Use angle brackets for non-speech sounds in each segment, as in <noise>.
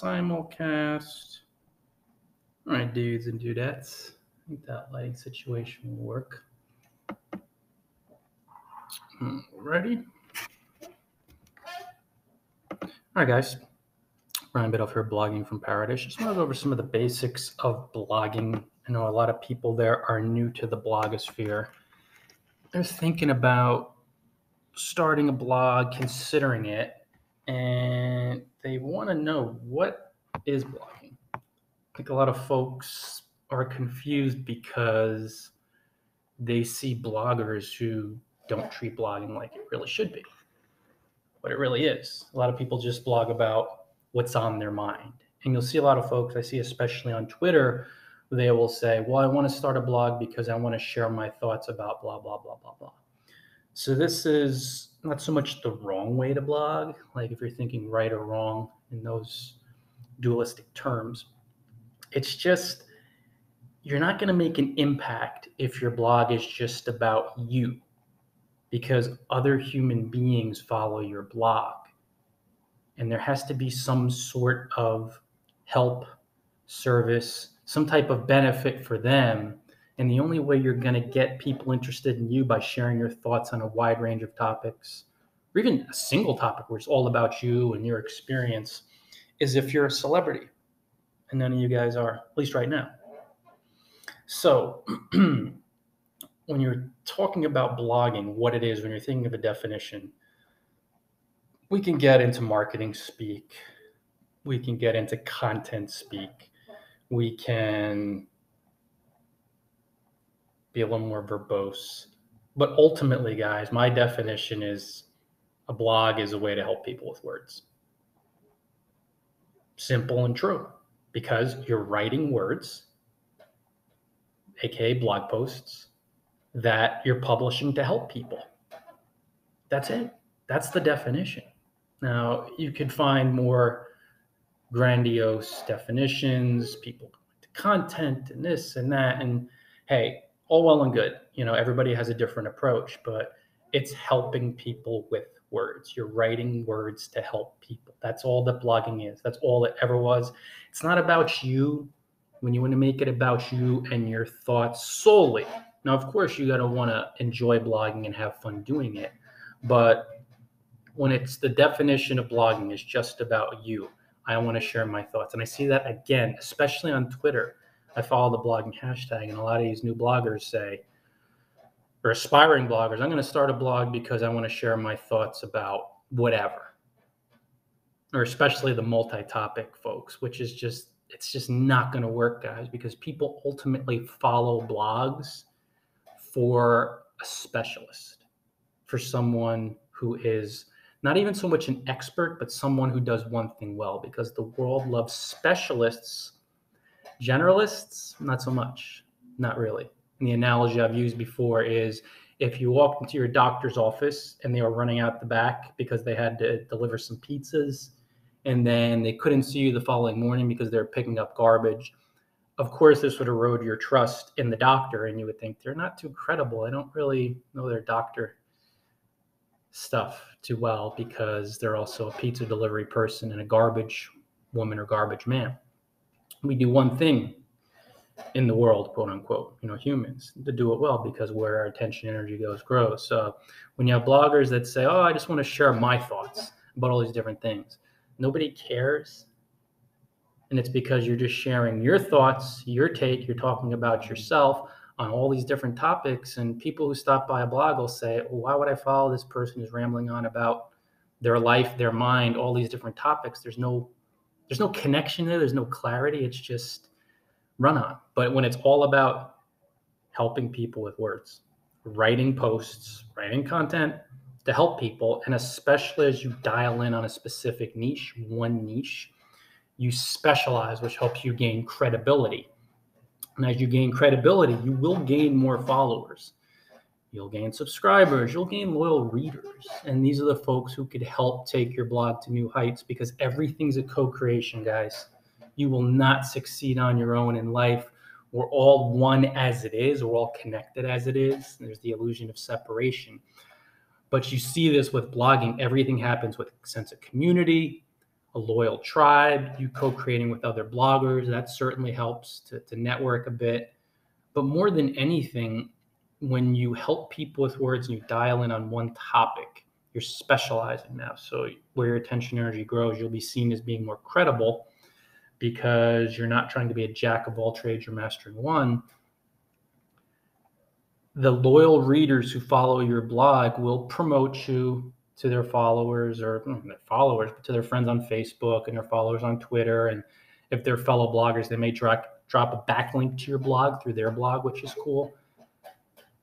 simulcast. All right, dudes and dudettes. I think that lighting situation will work. Ready? All right, guys. Ryan Biddulph here, blogging from Paradise. Just want to go over some of the basics of blogging. I know a lot of people there are new to the blogosphere. They're thinking about starting a blog, considering it, and they want to know what is blogging. I think a lot of folks are confused because they see bloggers who don't treat blogging like it really should be. What it really is. A lot of people just blog about what's on their mind. And you'll see a lot of folks, I see especially on Twitter, they will say, Well, I want to start a blog because I want to share my thoughts about blah, blah, blah, blah, blah. So this is not so much the wrong way to blog, like if you're thinking right or wrong in those dualistic terms. It's just you're not going to make an impact if your blog is just about you because other human beings follow your blog. And there has to be some sort of help, service, some type of benefit for them. And the only way you're going to get people interested in you by sharing your thoughts on a wide range of topics, or even a single topic where it's all about you and your experience, is if you're a celebrity. And none of you guys are, at least right now. So, <clears throat> when you're talking about blogging, what it is, when you're thinking of a definition, we can get into marketing speak. We can get into content speak. We can be a little more verbose. But ultimately, guys, my definition is a blog is a way to help people with words. Simple and true because you're writing words, aka blog posts, that you're publishing to help people. That's it. That's the definition. Now, you could find more grandiose definitions, people into content and this and that. And hey, all well and good. You know, everybody has a different approach, but it's helping people with words. You're writing words to help people. That's all that blogging is. That's all it ever was. It's not about you when you want to make it about you and your thoughts solely. Now, of course, you got to want to enjoy blogging and have fun doing it. But when it's the definition of blogging is just about you, I want to share my thoughts. And I see that again, especially on Twitter. I follow the blogging hashtag, and a lot of these new bloggers say, or aspiring bloggers, I'm going to start a blog because I want to share my thoughts about whatever. Or especially the multi topic folks, which is just, it's just not going to work, guys, because people ultimately follow blogs for a specialist, for someone who is not even so much an expert, but someone who does one thing well, because the world loves specialists. Generalists, not so much, not really. And the analogy I've used before is if you walked into your doctor's office and they were running out the back because they had to deliver some pizzas and then they couldn't see you the following morning because they're picking up garbage of course this would erode your trust in the doctor and you would think they're not too credible. I don't really know their doctor stuff too well because they're also a pizza delivery person and a garbage woman or garbage man we do one thing in the world, quote unquote, you know, humans to do it well because where our attention energy goes grows. So when you have bloggers that say, Oh, I just want to share my thoughts about all these different things, nobody cares. And it's because you're just sharing your thoughts, your take, you're talking about yourself on all these different topics. And people who stop by a blog will say, Why would I follow this person who's rambling on about their life, their mind, all these different topics? There's no there's no connection there, there's no clarity. It's just run on. But when it's all about helping people with words, writing posts, writing content to help people, and especially as you dial in on a specific niche, one niche, you specialize, which helps you gain credibility. And as you gain credibility, you will gain more followers. You'll gain subscribers, you'll gain loyal readers. And these are the folks who could help take your blog to new heights because everything's a co creation, guys you will not succeed on your own in life. We're all one as it is, we're all connected as it is. There's the illusion of separation. But you see this with blogging, everything happens with a sense of community, a loyal tribe, you co creating with other bloggers. That certainly helps to, to network a bit. But more than anything, when you help people with words and you dial in on one topic, you're specializing now. So where your attention energy grows, you'll be seen as being more credible because you're not trying to be a jack of all trades, you're mastering one. The loyal readers who follow your blog will promote you to their followers or hmm, their followers, but to their friends on Facebook and their followers on Twitter. And if they're fellow bloggers, they may drop, drop a backlink to your blog through their blog, which is cool.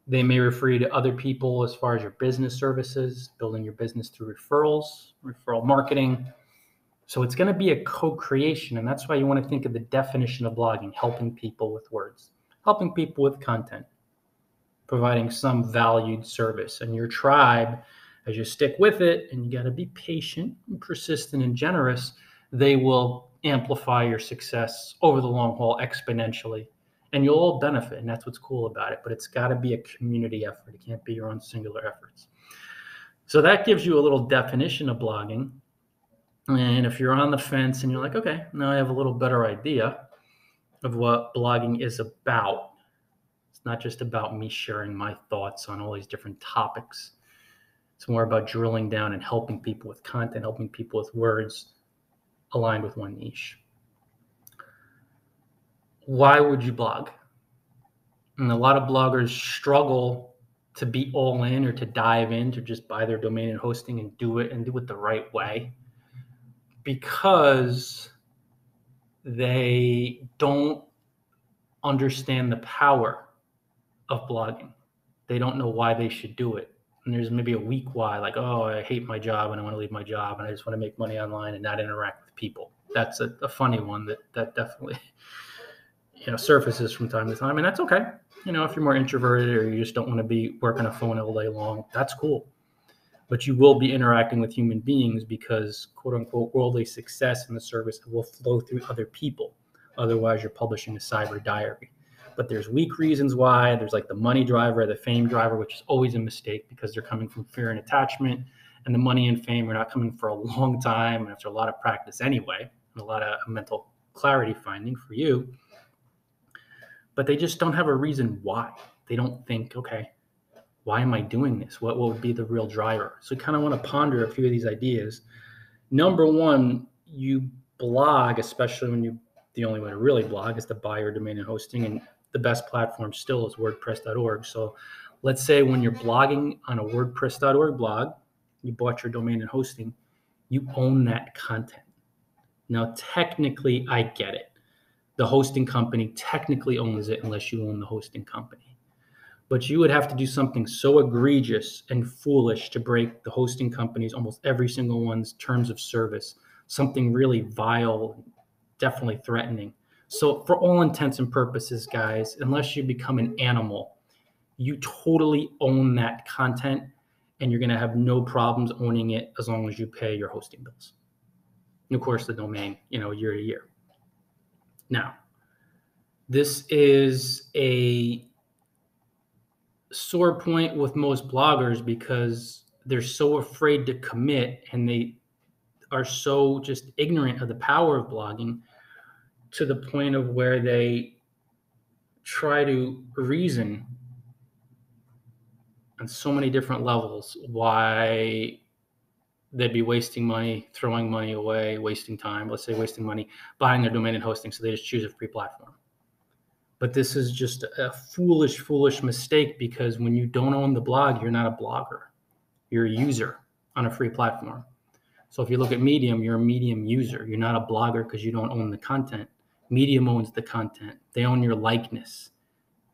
They may refer you to other people as far as your business services, building your business through referrals, referral marketing. So it's going to be a co creation. And that's why you want to think of the definition of blogging helping people with words, helping people with content, providing some valued service. And your tribe, as you stick with it, and you got to be patient and persistent and generous, they will amplify your success over the long haul exponentially and you'll all benefit and that's what's cool about it but it's got to be a community effort. It can't be your own singular efforts. So that gives you a little definition of blogging. And if you're on the fence and you're like okay now i have a little better idea of what blogging is about it's not just about me sharing my thoughts on all these different topics. It's more about drilling down and helping people with content helping people with words aligned with one niche why would you blog? And a lot of bloggers struggle to be all in or to dive in to just buy their domain and hosting and do it and do it the right way because they don't understand the power of blogging. They don't know why they should do it. And there's maybe a weak why, like, oh, I hate my job and I want to leave my job and I just want to make money online and not interact with people. That's a, a funny one that that definitely <laughs> you know surfaces from time to time and that's okay. You know if you're more introverted or you just don't want to be working a phone all day long that's cool. But you will be interacting with human beings because quote unquote worldly success in the service will flow through other people. Otherwise you're publishing a cyber diary. But there's weak reasons why. There's like the money driver the fame driver which is always a mistake because they're coming from fear and attachment. And the money and fame are not coming for a long time and after a lot of practice anyway and a lot of mental clarity finding for you but they just don't have a reason why. They don't think, okay, why am I doing this? What, what would be the real driver? So kind of want to ponder a few of these ideas. Number one, you blog, especially when you the only way to really blog is to buy your domain and hosting, and the best platform still is WordPress.org. So let's say when you're blogging on a WordPress.org blog, you bought your domain and hosting, you own that content. Now, technically, I get it the hosting company technically owns it unless you own the hosting company. But you would have to do something so egregious and foolish to break the hosting company's almost every single one's terms of service, something really vile, definitely threatening. So, for all intents and purposes, guys, unless you become an animal, you totally own that content and you're going to have no problems owning it as long as you pay your hosting bills. And of course, the domain, you know, year to year. Now, this is a sore point with most bloggers because they're so afraid to commit and they are so just ignorant of the power of blogging to the point of where they try to reason on so many different levels why they'd be wasting money, throwing money away, wasting time, let's say wasting money, buying their domain and hosting. So they just choose a free platform. But this is just a foolish, foolish mistake because when you don't own the blog, you're not a blogger. You're a user on a free platform. So if you look at Medium, you're a Medium user. You're not a blogger because you don't own the content. Medium owns the content, they own your likeness.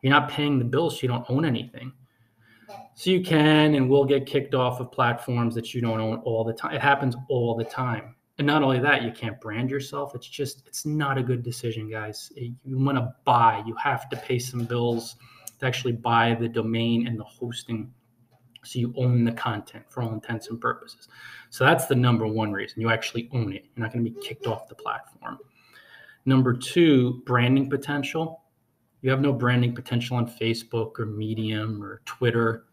You're not paying the bills, so you don't own anything. So you can and will get kicked off of platforms that you don't own all the time. It happens all the time. And not only that, you can't brand yourself. It's just, it's not a good decision, guys. Eh, you want to buy, you have to pay some bills to actually buy the domain and the hosting so you own the content for all intents and purposes. So that's the number one reason. You actually own it. You're not going to be kicked off the platform. Number two, branding potential. You have no branding potential on Facebook or Medium or Twitter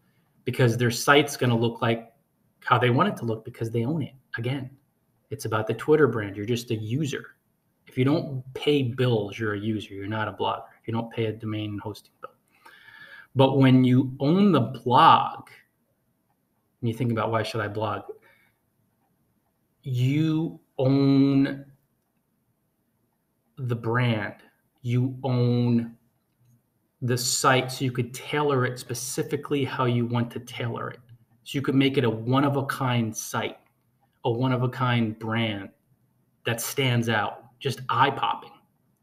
because their site's going to look like how they want it to look because they own it. Again, It's about the Twitter brand. You're just a user. If you don't pay bills, you're a user. You're not a blogger. If you don't pay a domain hosting bill. But when you own the blog, and you think about why should I blog, you own the brand. You own the site so you could tailor it specifically how you want to tailor it. So you could make it a one of a kind site, a one of a kind brand that stands out, just eye popping.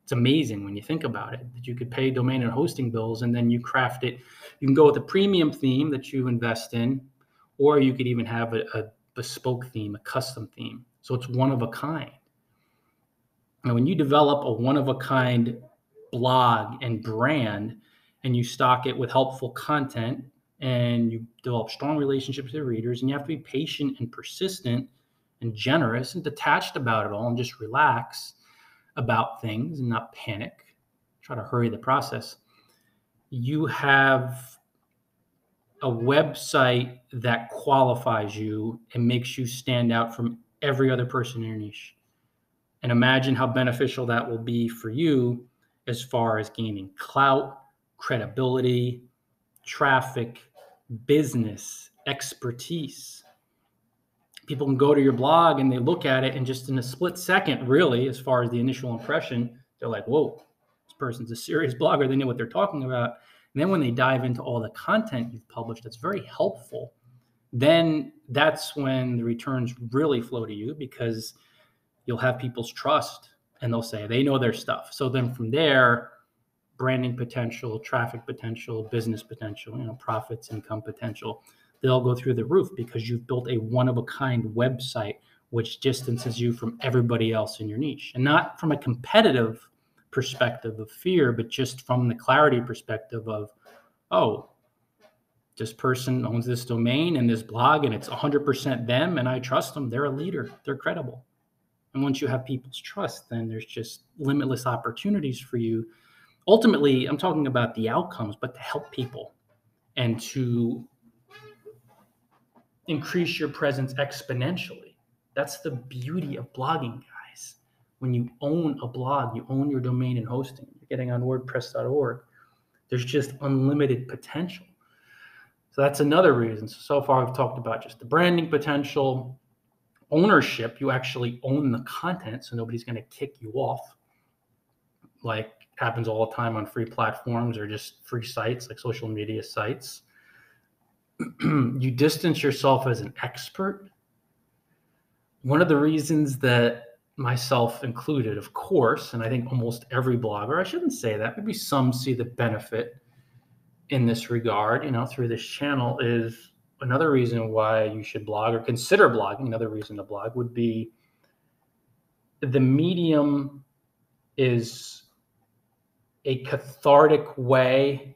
It's amazing when you think about it that you could pay domain and hosting bills and then you craft it. You can go with a premium theme that you invest in, or you could even have a, a bespoke theme, a custom theme. So it's one of a kind. And when you develop a one of a kind blog and brand and you stock it with helpful content and you develop strong relationships with your readers and you have to be patient and persistent and generous and detached about it all and just relax about things and not panic try to hurry the process. You have a website that qualifies you and makes you stand out from every other person in your niche. And imagine how beneficial that will be for you as far as gaining clout credibility traffic business expertise. People can go to your blog and they look at it, and just in a split second, really, as far as the initial impression, they're like, whoa, this person's a serious <laughs> blogger. They know what they're talking about. And then when they dive into all the content you've published that's very helpful, then that's when the returns really flow to you because you'll have people's trust and they'll say they know their stuff. So then from there, branding potential, traffic potential, business potential, you know, profits, income potential, they'll go through the roof because you've built a one of a kind website which distances you from everybody else in your niche. And not from a competitive perspective of fear, but just from the clarity perspective of, oh, this person owns this domain and this blog and it's 100% them and I trust them. They're a leader, they're credible. And once you have people's trust, then there's just limitless opportunities for you ultimately, I'm talking about the outcomes, but to help people and to increase your presence exponentially. That's the beauty of blogging, guys. When you own a blog, you own your domain and hosting, you're getting on WordPress.org, there's just unlimited potential. So that's another reason. So, so far, I've talked about just the branding potential, ownership. You actually own the content, so nobody's going to kick you off. Like happens all the time on free platforms or just free sites like social media sites. <clears throat> you distance yourself as an expert. One of the reasons that myself included, of course, and I think almost every blogger, I shouldn't say that, maybe some see the benefit in this regard, you know, through this channel is another reason why you should blog or consider blogging. Another reason to blog would be the medium is a cathartic way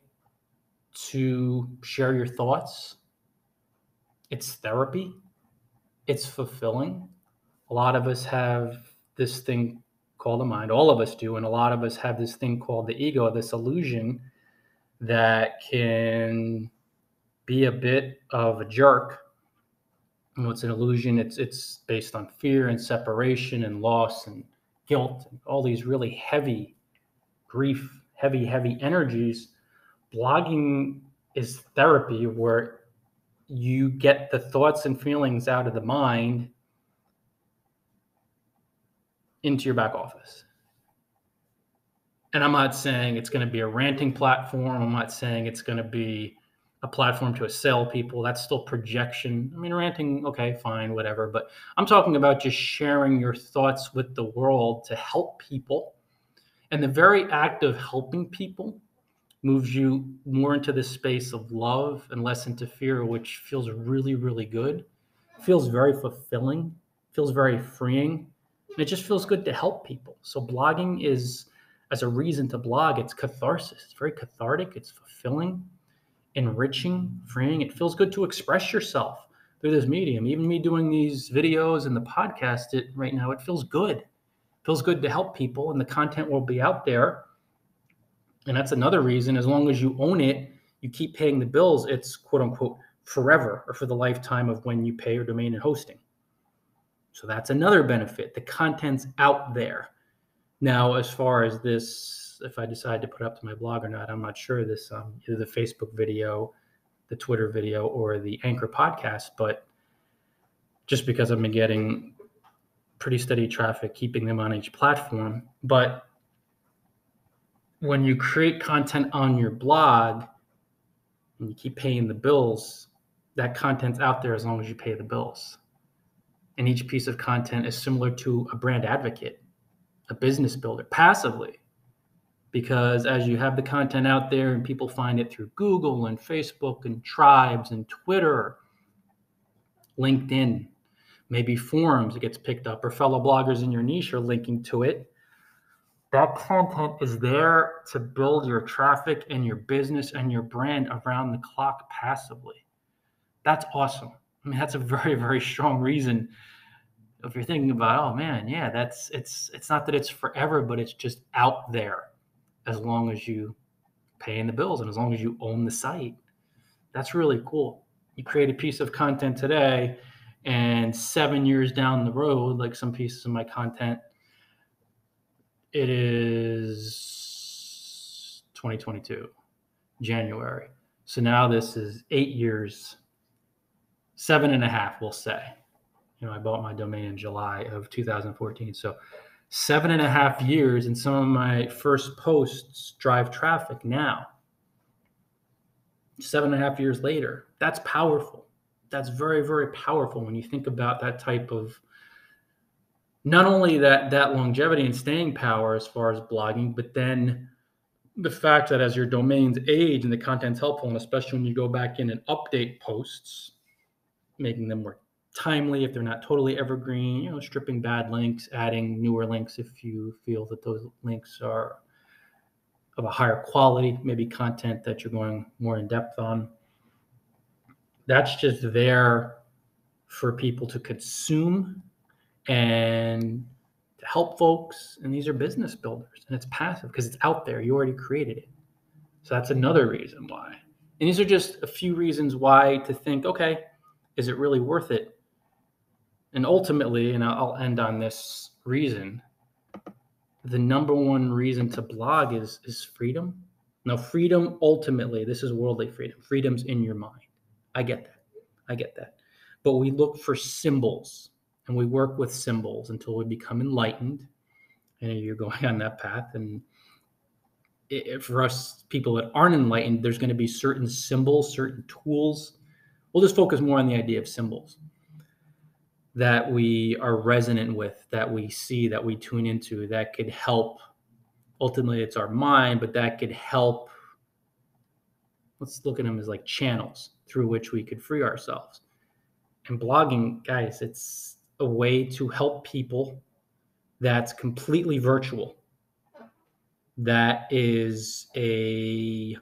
to share your thoughts. It's therapy, it's fulfilling. A lot of us have this thing called the mind, all of us do, and a lot of us have this thing called the ego, this illusion that can be a bit of a jerk. You know, it's an illusion. It's it's based on fear and separation and loss and guilt and all these really heavy grief, heavy, heavy energies, blogging is therapy where you get the thoughts and feelings out of the mind into your back office. And I'm not saying it's going to be a ranting platform. I'm not saying it's going to be a platform to assail people. That's still projection. I mean, ranting, okay, fine, whatever. But I'm talking about just sharing your thoughts with the world to help people and the very act of helping people moves you more into this space of love and less into fear, which feels really, really good. Feels very fulfilling, feels very freeing. And it just feels good to help people. So blogging is as a reason to blog, it's catharsis. It's very cathartic, it's fulfilling, enriching, freeing. It feels good to express yourself through this medium. Even me doing these videos and the podcast it right now, it feels good feels good to help people and the content will be out there and that's another reason as long as you own it you keep paying the bills it's quote unquote forever or for the lifetime of when you pay your domain and hosting So that's another benefit. The content's out there. Now, as far as this, if I decide to put up to my blog or not, I'm not sure. This um, either the Facebook video, the Twitter video, or the Anchor podcast, but just because I've been getting pretty steady traffic, keeping them on each platform. But when you create content on your blog and you keep paying the bills, that content's out there as long as you pay the bills. And each piece of content is similar to a brand advocate, a business builder, passively. Because as you have the content out there and people find it through Google and Facebook and tribes and Twitter, LinkedIn, maybe forums, it gets picked up, or fellow bloggers in your niche are linking to it. That content is there to build your traffic and your business and your brand around the clock passively. That's awesome. I mean, that's a very, very strong reason. If you're thinking about, oh man, yeah, that's it's it's not that it's forever, but it's just out there as long as you paying the bills and as long as you own the site. That's really cool. You create a piece of content today, and seven years down the road, like some pieces of my content, it is 2022, January. So now this is eight years seven and a half, we'll say. You know, I bought my domain in July of 2014. So seven and a half years, and some of my first posts drive traffic now. Seven and a half years later, that's powerful. That's very, very powerful when you think about that type of not only that that longevity and staying power as far as blogging, but then the fact that as your domains age and the content's helpful, and especially when you go back in and update posts, making them more timely if they're not totally evergreen, you know, stripping bad links, adding newer links if you feel that those links are of a higher quality, maybe content that you're going more in depth on. That's just there for people to consume and to help folks. And these are business builders and it's passive because it's out there. You already created it. So that's another reason why. And these are just a few reasons why to think, okay, is it really worth it? And ultimately, and I'll end on this reason, the number one reason to blog is is freedom. Now, freedom ultimately, this is worldly freedom. Freedom's in your mind. I get that. I get that. But we look for symbols and we work with symbols until we become enlightened. And you're going <laughs> on that path. And it, for us people that aren't enlightened, there's going to be certain symbols, certain tools we'll just focus more on the idea of symbols that we are resonant with, that we see, that we tune into, that could help. Ultimately, it's our mind, but that could help. Let's look at them as like channels through which we could free ourselves. And blogging, guys, it's a way to help people that's completely virtual. That is a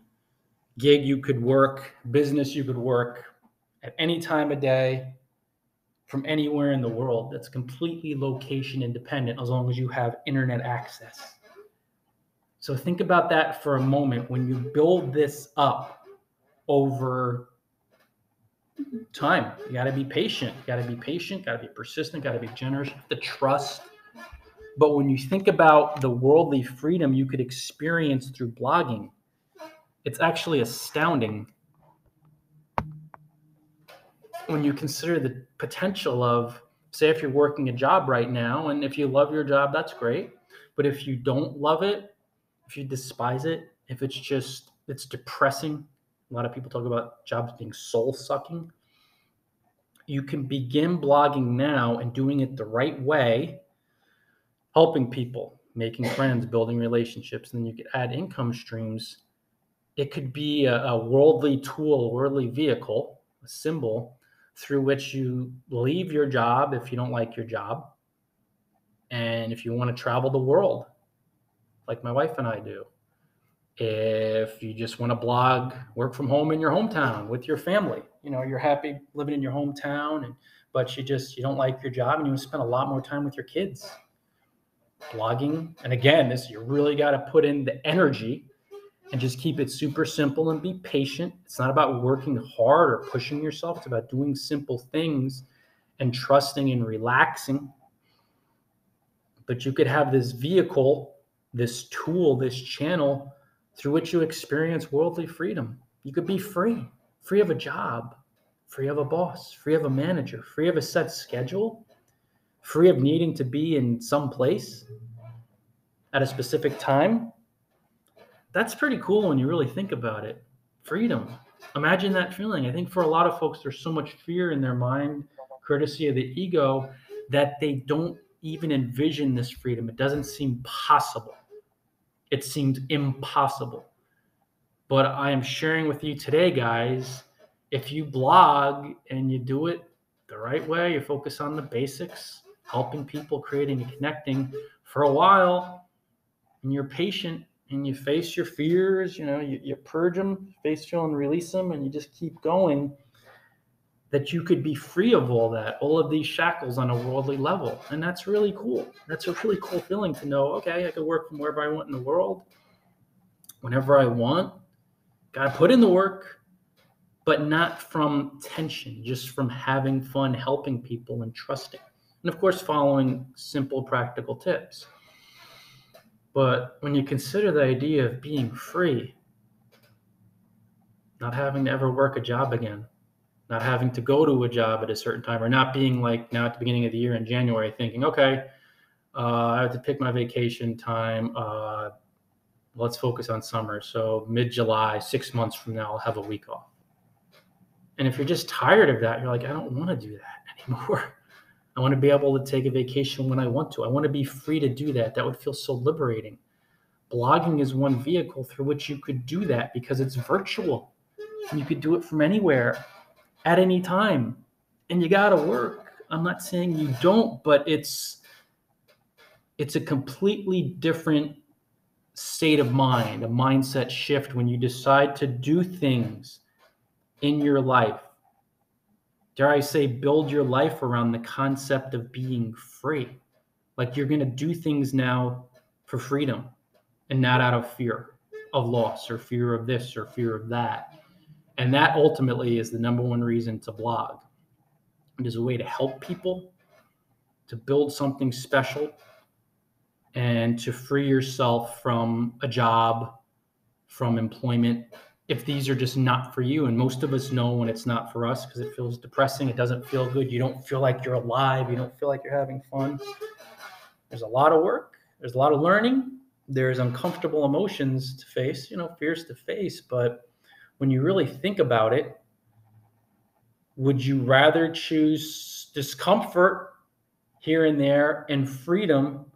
gig you could work, business you could work, at any time of day from anywhere in the world that's completely location independent as long as you have internet access. So think about that for a moment when you build this up over time. You got to be patient. You got to be patient, got to be persistent, got to be generous, the trust. But when you think about the worldly freedom you could experience through blogging, it's actually astounding when you consider the potential of say if you're working a job right now and if you love your job that's great but if you don't love it if you despise it if it's just it's depressing a lot of people talk about jobs being soul sucking you can begin blogging now and doing it the right way helping people making friends building relationships and then you could add income streams it could be a, a worldly tool a worldly vehicle a symbol through which you leave your job if you don't like your job. And if you want to travel the world, like my wife and I do, if you just want to blog, work from home in your hometown with your family, you know, you're happy living in your hometown, and but you just you don't like your job and you want to spend a lot more time with your kids. Blogging, and again, this you really got to put in the energy and just keep it super simple and be patient. It's not about working hard or pushing yourself, it's about doing simple things and trusting and relaxing. But you could have this vehicle, this tool, this channel through which you experience worldly freedom. You could be free, free of a job, free of a boss, free of a manager, free of a set schedule, free of needing to be in some place at a specific time. That's pretty cool when you really think about it. Freedom. Imagine that feeling. I think for a lot of folks, there's so much fear in their mind, courtesy of the ego, that they don't even envision this freedom. It doesn't seem possible. It seemed impossible. But I am sharing with you today, guys, if you blog and you do it the right way, you focus on the basics, helping people, creating and connecting for a while, and you're patient and you face your fears, you know, you, you purge them, face feel and release them, and you just keep going, that you could be free of all that, all of these shackles on a worldly level. And that's really cool. That's a really cool feeling to know, okay, I could work from wherever I want in the world, whenever I want. Got to put in the work, but not from tension, just from having fun, helping people, and trusting. And of course, following simple, practical tips. But when you consider the idea of being free, not having to ever work a job again, not having to go to a job at a certain time, or not being like now at the beginning of the year in January thinking, okay, uh, I have to pick my vacation time. Uh, let's focus on summer. So mid July, six months from now, I'll have a week off. And if you're just tired of that, you're like, I don't want to do that <laughs> anymore. I want to be able to take a vacation when I want to. I want to be free to do that. That would feel so liberating. Blogging is one vehicle through which you could do that because it's virtual. And you could do it from anywhere at any time. And you got to work. I'm not saying you don't, but it's it's a completely different state of mind, a mindset shift when you decide to do things in your life dare I say, build your life around the concept of being free. Like you're going to do things now for freedom and not out of fear of loss or fear of this or fear of that. And that ultimately is the number one reason to blog. It is a way to help people, to build something special, and to free yourself from a job, from employment, if these are just not for you. And most of us know when it's not for us because it feels depressing. It doesn't feel good. You don't feel like you're alive. You don't feel like you're having fun. There's a lot of work, there's a lot of learning, there's uncomfortable emotions to face, you know, fears to face. But when you really think about it, would you rather choose discomfort here and there and freedom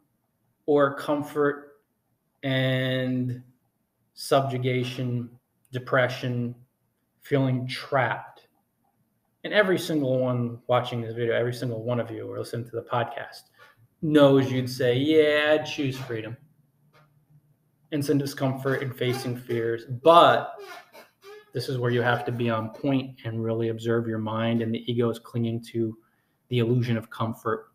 or comfort and subjugation depression, feeling trapped. And every single one watching this video, every single one of you or listening to the podcast knows you'd say, Yeah, I'd choose freedom and some discomfort and facing fears. But this is where you have to be on point and really observe your mind. And the ego is clinging to the illusion of comfort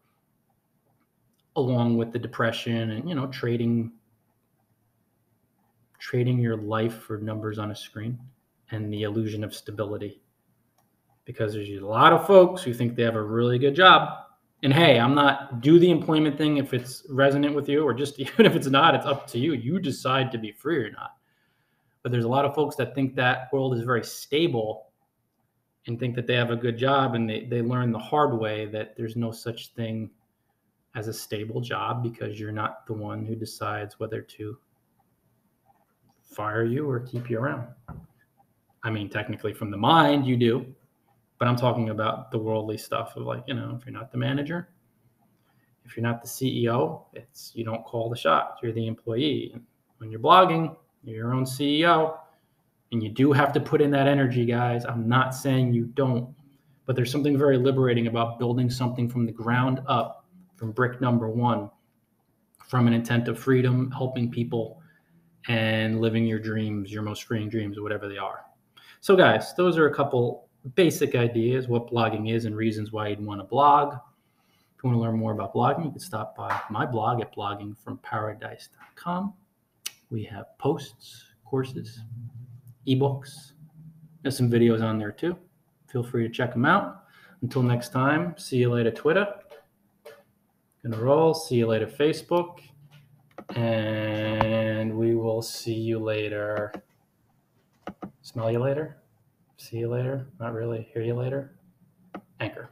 along with the depression and, you know, trading trading your life for numbers on a screen and the illusion of stability. Because there's a lot of folks who think they have a really good job. And hey, I'm not do the employment thing if it's resonant with you, or just <laughs> even if it's not, it's up to you. You decide to be free or not. But there's a lot of folks that think that world is very stable and think that they have a good job and they, they learn the hard way that there's no such thing as a stable job because you're not the one who decides whether to fire you or keep you around. I mean, technically, from the mind, you do, but I'm talking about the worldly stuff of like, you know, if you're not the manager, if you're not the CEO, it's you don't call the shots. You're the employee. When you're blogging, you're your own CEO, and you do have to put in that energy, guys. I'm not saying you don't, but there's something very liberating about building something from the ground up, from brick number one, from an intent of freedom, helping people and living your dreams, your most freeing dreams, or whatever they are. So, guys, those are a couple basic ideas what blogging is and reasons why you'd want to blog. If you want to learn more about blogging, you can stop by my blog at bloggingfromparadise.com. We have posts, courses, ebooks. There's some videos on there too. Feel free to check them out. Until next time, see you later, Twitter. Gonna roll. See you later, Facebook. And we will see you later. Smell you later. See you later. Not really. Hear you later. Anchor.